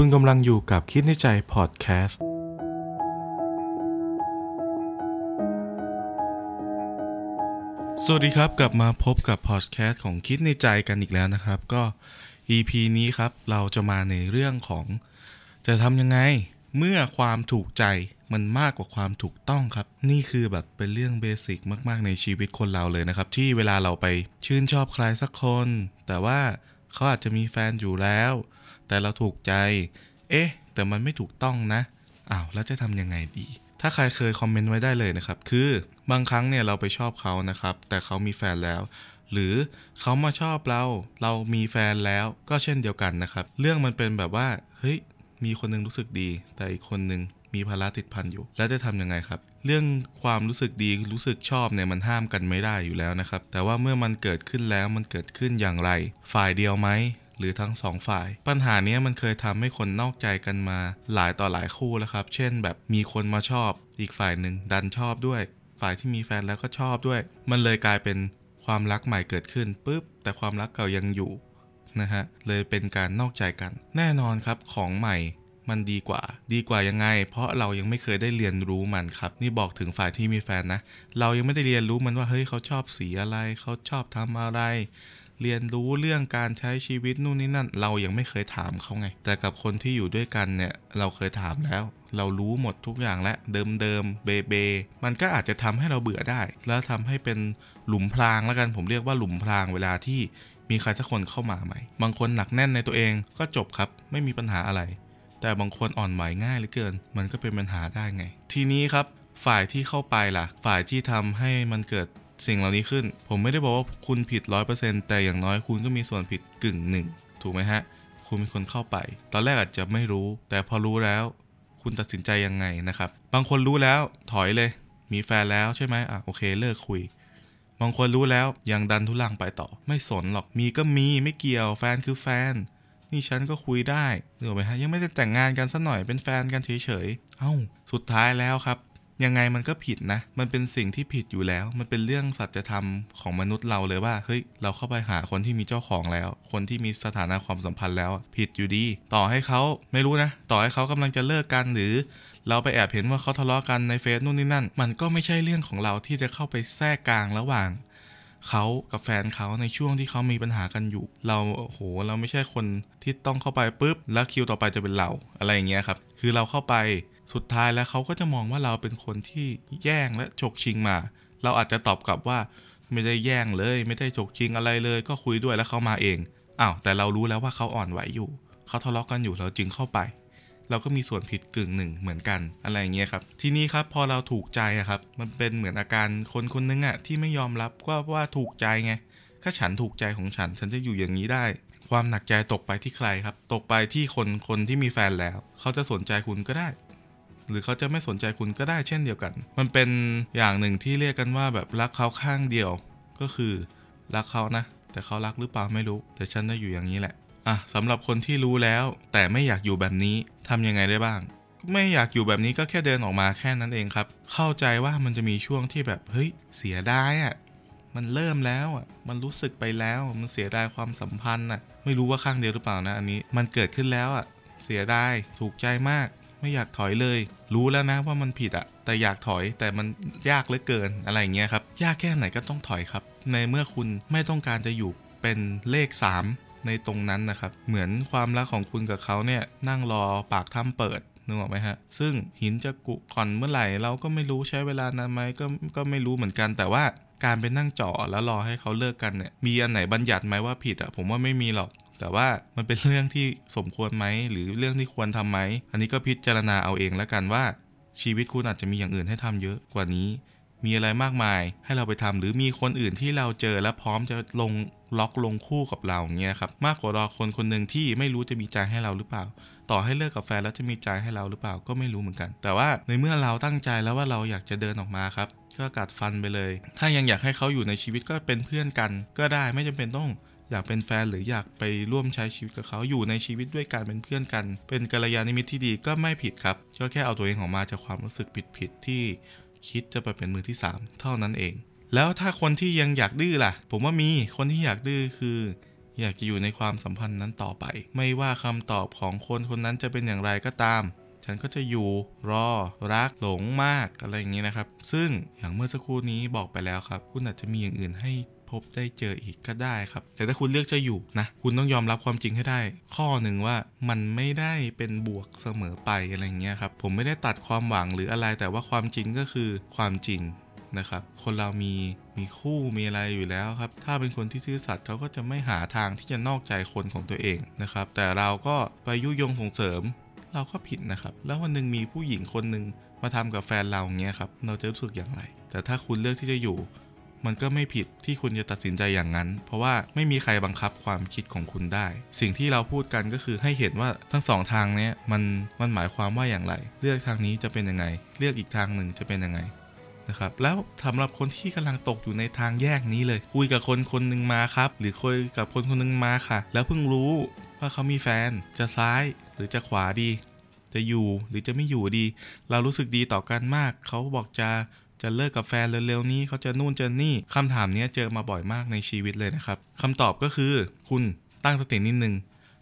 คุณกำลังอยู่กับคิดในใจพอดแคสต์ สวัสดีครับกลับมาพบกับพอดแคสต์ของคิดในใจกันอีกแล้วนะครับ ก็ EP นี้ครับเราจะมาในเรื่องของ จะทำยังไงเมื่อความถูกใจมันมากกว่าความถูกต้องครับ นี่คือแบบเป็นเรื่องเบสิกมาก ๆ ในชีวิตคนเราเลยนะครับ ที่เวลาเราไปชื่นชอบใครสักคน แต่ว่าเขาอาจจะมีแฟนอยู่แล้ว แต่เราถูกใจ เอ๊ะ แต่มันไม่ถูกต้องนะ อ้าว แล้วจะทำยังไงดี ถ้าใครเคยคอมเมนต์ไว้ได้เลยนะครับ คือบางครั้งเนี่ยเราไปชอบเขานะครับ แต่เขามีแฟนแล้ว หรือเขามาชอบเรา เรามีแฟนแล้วก็เช่นเดียวกันนะครับ เรื่องมันเป็นแบบว่า เฮ้ย มีคนหนึงรู้สึกดี แต่อีกคนหนึงมีภาระติดพันอยู่ แล้วจะทำยังไงครับ เรื่องความรู้สึกดีรู้สึกชอบเนี่ยมันห้ามกันไม่ได้อยู่แล้วนะครับ แต่ว่าเมื่อมันเกิดขึ้นแล้วมันเกิดขึ้นอย่างไร ฝ่ายเดียวไหม หรือทั้งสองฝ่าย ปัญหานี้มันเคยทำให้คนนอกใจกันมา หลายต่อหลายคู่แล้วครับ เช่น แบบมีคนมาชอบ อีกฝ่ายหนึ่งดันชอบด้วย ฝ่ายที่มีแฟนแล้วก็ชอบด้วย มันเลยกลายเป็นความรักใหม่เกิดขึ้นปุ๊บแต่ความรักเก่ายังอยู่นะฮะเลยเป็นการนอกใจกัน แน่นอนครับของใหม่มันดีกว่า ดีกว่ายังไง เพราะเรายังไม่เคยได้เรียนรู้มันครับ นี่บอกถึงฝ่ายที่มีแฟนนะ เรายังไม่ได้เรียนรู้มันว่า เฮ้ยเขาชอบสีอะไร เขาชอบทำอะไร เรียนรู้เรื่องการใช้ชีวิตนู่นนี่นั่น เรายังไม่เคยถามเขาไง แต่กับคนที่อยู่ด้วยกันเนี่ยเราเคยถามแล้ว เรารู้หมดทุกอย่างและเดิมเดิมเบเบมันก็อาจจะทำให้เราเบื่อได้ แล้วทำให้เป็นหลุมพรางแล้วกันผมเรียกว่าหลุมพรางเวลาที่มีใครสักคนเข้ามาใหม่ บางคนหนักแน่นในตัวเองก็จบครับ ไม่มีปัญหาอะไร แต่บางคนอ่อนไหวง่ายเหลือเกิน มันก็เป็นปัญหาได้ไง ทีนี้ครับ ฝ่ายที่เข้าไปล่ะ ฝ่ายที่ทำให้มันเกิด สิ่งเหล่านี้ขึ้น ผมไม่ได้บอกว่าคุณผิดร้อยเปอร์เซ็นต์แต่อย่างน้อยคุณก็มีส่วนผิดกึ่งหนึ่งถูกไหมฮะ คุณเป็นคนเข้าไป ตอนแรกอาจจะไม่รู้ แต่พอรู้แล้ว คุณตัดสินใจยังไงนะครับ บางคนรู้แล้วถอยเลย มีแฟนแล้วใช่ไหมอะโอเคเลิกคุย บางคนรู้แล้วยังดันทุลังไปต่อ ไม่สนหรอก มีก็มีไม่เกี่ยวแฟนคือแฟน นี่ฉันก็คุยได้เหนือไหมฮะยังไม่ได้แต่งงานกันสักหน่อยเป็นแฟนกันเฉยๆ เอ้าสุดท้ายแล้วครับ ยังไงมันก็ผิดนะ มันเป็นสิ่งที่ผิดอยู่แล้ว มันเป็นเรื่องสัจธรรมของมนุษย์เราเลยว่า เฮ้ย เราเข้าไปหาคนที่มีเจ้าของแล้ว คนที่มีสถานะความสัมพันธ์แล้ว ผิดอยู่ดี ต่อให้เขาไม่รู้นะ ต่อให้เขากำลังจะเลิกกันหรือ เราไปแอบเห็นว่าเขาทะเลาะกันในเฟซนู่นนี่นั่น มันก็ไม่ใช่เรื่องของเราที่จะเข้าไปแทรกกลางระหว่างเขากับแฟนเขาในช่วงที่เขามีปัญหากันอยู่ เราโอ้โหเราไม่ใช่คนที่ต้องเข้าไปปุ๊บ แล้วคิวต่อไปจะเป็นเราอะไรอย่างเงี้ยครับ คือเราเข้าไป สุดท้ายแล้วเขาก็จะมองว่าเราเป็นคนที่แย่งและฉกชิงมา เราอาจจะตอบกลับว่าไม่ได้แย่งเลย ไม่ได้ฉกชิงอะไรเลย ก็คุยด้วยแล้วเขามาเองอ้าวแต่เรารู้แล้วว่าเขาอ่อนไหวอยู่เขาทะเลาะกันอยู่เราจึงเข้าไป เราก็มีส่วนผิดกึ่งหนึ่งเหมือนกันอะไรอย่างเงี้ยครับ ทีนี้ครับพอเราถูกใจครับ มันเป็นเหมือนอาการคนคนนึงอะที่ไม่ยอมรับว่าว่าถูกใจไงถ้าฉันถูกใจของฉันฉันจะอยู่อย่างนี้ได้ ความหนักใจตกไปที่ใครครับ ตกไปที่คนคนที่มีแฟนแล้ว เขาจะสนใจคุณก็ได้ หรือเขาจะไม่สนใจคุณก็ได้เช่นเดียวกัน มันเป็นอย่างหนึ่งที่เรียกกันว่าแบบรักเขาข้างเดียว ก็คือรักเขานะ แต่เขารักหรือเปล่าไม่รู้ แต่ฉันจะอยู่อย่างนี้แหละอะสำหรับคนที่รู้แล้ว แต่ไม่อยากอยู่แบบนี้ทำยังไงได้บ้าง ไม่อยากอยู่แบบนี้ก็แค่เดินออกมาแค่นั้นเองครับ เข้าใจว่ามันจะมีช่วงที่แบบเฮ้ยเสียดายอะมันเริ่มแล้วอะ มันรู้สึกไปแล้ว มันเสียดายความสัมพันธ์อะ ไม่รู้ว่าข้างเดียวหรือเปล่านะอันนี้ มันเกิดขึ้นแล้วอะ เสียดาย ถูกใจมาก ไม่อยากถอยเลย รู้แล้วนะว่ามันผิดอะแต่อยากถอยแต่มันยากเหลือเกินอะไรอย่างเงี้ยครับ ยากแค่ไหนก็ต้องถอยครับ ในเมื่อคุณไม่ต้องการจะอยู่เป็นเลข 3 ในตรงนั้นนะครับ เหมือนความรักของคุณกับเขาเนี่ยนั่งรอปากถ้ำเปิดนึกออกไหมฮะ ซึ่งหินจะกุก่อนเมื่อไหร่เราก็ไม่รู้ใช้เวลานานไหมก็ก็ไม่รู้เหมือนกัน แต่ว่าการไปนั่งจ่อแล้วรอให้เขาเลิกกันเนี่ยมีอันไหนบัญญัติไหมว่าผิดอะผมว่าไม่มีหรอก แต่ว่ามันเป็นเรื่องที่สมควรไหมหรือเรื่องที่ควรทำไหม อันนี้ก็พิจารณาเอาเองแล้วกันว่า ชีวิตคุณอาจจะมีอย่างอื่นให้ทำเยอะกว่านี้ มีอะไรมากมายให้เราไปทำหรือมีคนอื่นที่เราเจอและพร้อมจะลงล็อกลงคู่กับเราเงี้ยครับมากกว่ารอคนคนหนึ่งที่ไม่รู้จะมีใจให้เราหรือเปล่า ต่อให้เลิกกับแฟนแล้วจะมีใจให้เราหรือเปล่าก็ไม่รู้เหมือนกัน แต่ว่าในเมื่อเราตั้งใจแล้วว่าเราอยากจะเดินออกมาครับก็กัดฟันไปเลย ถ้ายังอยากให้เขาอยู่ในชีวิตก็เป็นเพื่อนกัน ก็ได้ไม่จำเป็นต้อง อยากเป็นแฟนหรืออยากไปร่วมใช้ชีวิตกับเขาอยู่ในชีวิตด้วยกันเป็นเพื่อนกัน เป็นกัลยาณมิตรที่ดีก็ไม่ผิดครับก็แค่เอาตัวเองออกมาจากความรู้สึกผิดๆที่คิดจะไปเป็นมือที่ 3 เท่านั้นเอง แล้วถ้าคนที่ยังอยากดื้อล่ะ ผมว่ามีคนที่อยากดื้อคือ อยากจะอยู่ในความสัมพันธ์นั้นต่อไป ไม่ว่าคำตอบของคนคนนั้นจะเป็นอย่างไรก็ตาม ฉันก็จะอยู่รอ รักหลงมากอะไรอย่างนี้นะครับ ซึ่งอย่างเมื่อสักครู่นี้บอกไปแล้วครับ คุณอาจจะมีอย่างอื่นให้ พบได้เจออีกก็ได้ครับ แต่ถ้าคุณเลือกจะอยู่นะ คุณต้องยอมรับความจริงให้ได้ ข้อหนึ่งว่ามันไม่ได้เป็นบวกเสมอไปอะไรอย่างเงี้ยครับ ผมไม่ได้ตัดความหวังหรืออะไร แต่ว่าความจริงก็คือความจริงนะครับ คนเรามีมีคู่มีอะไรอยู่แล้วครับ ถ้าเป็นคนที่ซื่อสัตย์เขาก็จะไม่หาทางที่จะนอกใจคนของตัวเองนะครับ แต่เราก็ไปยุยงส่งเสริมเราก็ผิดนะครับ แล้ววันหนึ่งมีผู้หญิงคนหนึ่งมาทำกับแฟนเราอย่างเงี้ยครับ เราจะรู้สึกอย่างไร แต่ถ้าคุณเลือกที่จะอยู่ มันก็ไม่ผิดที่คุณจะตัดสินใจอย่างนั้น เพราะว่าไม่มีใครบังคับความคิดของคุณได้ สิ่งที่เราพูดกันก็คือให้เห็นว่าทั้งสองทางนี้มันมันหมายความว่าอย่างไร เลือกทางนี้จะเป็นยังไง เลือกอีกทางหนึ่งจะเป็นยังไงนะครับแล้วสำหรับคนที่กำลังตกอยู่ในทางแยกนี้เลย คุยกับคนคนหนึ่งมาครับ หรือคุยกับคนคนหนึ่งมาค่ะ แล้วเพิ่งรู้ว่าเขามีแฟนจะซ้ายหรือจะขวาดี จะอยู่หรือจะไม่อยู่ดี เรารู้สึกดีต่อกันมาก เขาบอกจะ จะเลิกกับแฟนเร็วๆนี้เขาจะนู่นจะนี่คำถามนี้เจอมาบ่อยมากในชีวิตเลยนะครับคำตอบก็คือคุณตั้งสตินิดนึง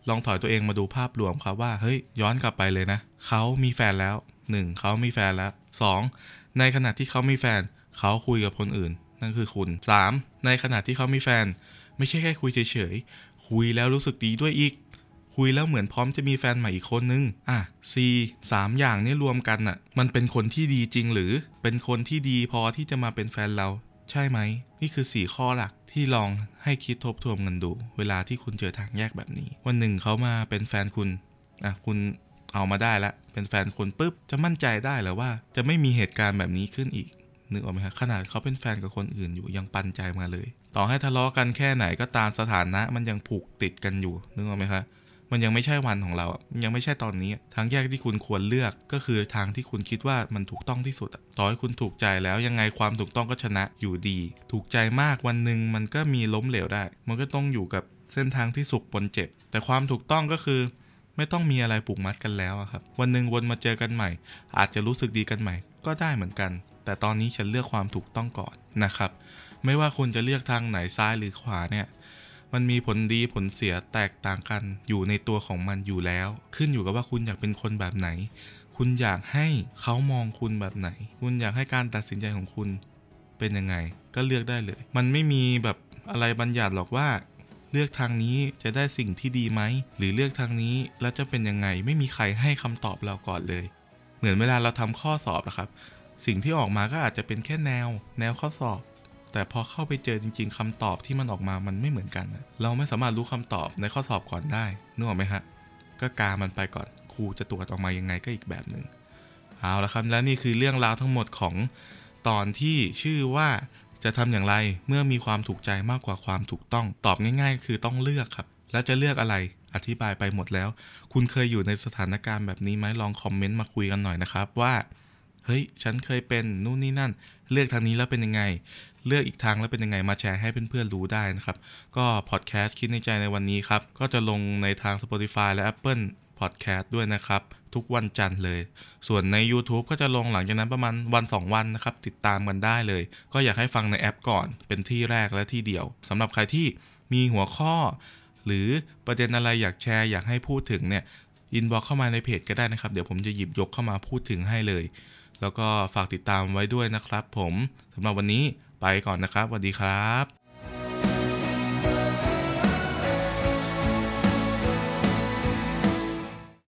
ลองถอยตัวเองมาดูภาพรวมครับว่าเฮ้ยย้อนกลับไปเลยนะเขามีแฟนแล้ว 1. เขามีแฟนแล้ว 2. ในขณะที่เขามีแฟน เขาคุยกับคนอื่น นั่นคือคุณ 3. ในขณะที่เขามีแฟน ไม่ใช่แค่คุยเฉยๆคุยแล้วรู้สึกดีด้วยอีก คุยแล้วเหมือนพร้อมจะมีแฟนใหม่อีกคนนึง อะ C สามอย่างนี้รวมกันอะ มันเป็นคนที่ดีจริงหรือ เป็นคนที่ดีพอที่จะมาเป็นแฟนเรา ใช่ไหม นี่คือ 4 ข้อหลักที่ลองให้คิดทบทวนกันดู เวลาที่คุณเจอทางแยกแบบนี้ วันหนึ่งเขามาเป็นแฟนคุณ อะ คุณเอามาได้ละ เป็นแฟนคุณปุ๊บ จะมั่นใจได้หรือว่า จะไม่มีเหตุการณ์แบบนี้ขึ้นอีก นึกออกไหมครับขนาดเขาเป็นแฟนกับคนอื่นอยู่ยังปันใจมาเลย ต่อให้ทะเลาะกันแค่ไหนก็ตามสถานะมันยังผูกติดกันอยู่ นึกออกไหมครับ มันยังไม่ใช่วันของเราอะมันยังไม่ใช่ตอนนี้ ทางแยกที่คุณควรเลือกก็คือทางที่คุณคิดว่ามันถูกต้องที่สุด ต่อให้คุณถูกใจแล้วยังไงความถูกต้องก็ชนะอยู่ดี ถูกใจมากวันหนึ่งมันก็มีล้มเหลวได้ มันก็ต้องอยู่กับเส้นทางที่สุขปนเจ็บ แต่ความถูกต้องก็คือไม่ต้องมีอะไรผูกมัดกันแล้วครับ วันหนึ่งวนมาเจอกันใหม่ อาจจะรู้สึกดีกันใหม่ ก็ได้เหมือนกัน แต่ตอนนี้ฉันเลือกความถูกต้องก่อนนะครับ ไม่ว่าคุณจะเลือกทางไหนซ้ายหรือขวาเนี่ย มันมีผลดีผลเสียแตกต่างกันอยู่ในตัวของมันอยู่แล้ว ขึ้นอยู่กับว่าคุณอยากเป็นคนแบบไหน คุณอยากให้เขามองคุณแบบไหน คุณอยากให้การตัดสินใจของคุณเป็นยังไง ก็เลือกได้เลย มันไม่มีแบบอะไรบัญญัติหรอกว่า เลือกทางนี้จะได้สิ่งที่ดีไหม หรือเลือกทางนี้แล้วจะเป็นยังไง ไม่มีใครให้คำตอบเราก่อนเลย เหมือนเวลาเราทำข้อสอบนะครับ สิ่งที่ออกมาก็อาจจะเป็นแค่แนว แนวข้อสอบ แต่พอเข้าไปเจอจริง ๆคำตอบที่มันออกมามันไม่เหมือนกันนะเราไม่สามารถรู้คำตอบในข้อสอบก่อนได้นึกออกไหมฮะก็กามันไปก่อนครูจะตรวจออกมายังไงก็อีกแบบหนึ่งเอาละครับและนี่คือเรื่องราวทั้งหมดของตอนที่ชื่อว่าจะทำอย่างไรเมื่อมีความถูกใจมากกว่าความถูกต้องตอบง่าย ๆ คือต้องเลือกครับ แล้วจะเลือกอะไรอธิบายไปหมดแล้ว คุณเคยอยู่ในสถานการณ์แบบนี้ไหมลองคอมเมนต์มาคุยกันหน่อยนะครับว่าเฮ้ยฉันเคยเป็นนู่นนี่นั่น เลือกทางนี้แล้วเป็นยังไง เลือกอีกทางแล้วเป็นยังไงมาแชร์ให้เพื่อนๆรู้ได้นะครับ ก็พอดแคสต์คิดในใจในวันนี้ครับ ก็จะลงในทาง Spotify และ Apple Podcast ด้วยนะครับ ทุกวันจันทร์เลย ส่วนใน YouTube ก็จะลงหลังจากนั้นประมาณวัน 2 วันนะครับ ติดตามกันได้เลย ก็อยากให้ฟังในแอปก่อนเป็นที่แรกและที่เดียวสำหรับใครที่มีหัวข้อ หรือประเด็นอะไรอยากแชร์อยากให้พูดถึงเนี่ยอินบ็อกเข้ามาในเพจก็ได้นะครับ เดี๋ยวผมจะหยิบยกเข้ามาพูดถึงให้เลย แล้วก็ฝากติดตามไว้ด้วยนะครับผมสำหรับวันนี้ ก่อนนะครับสวัสดีครับ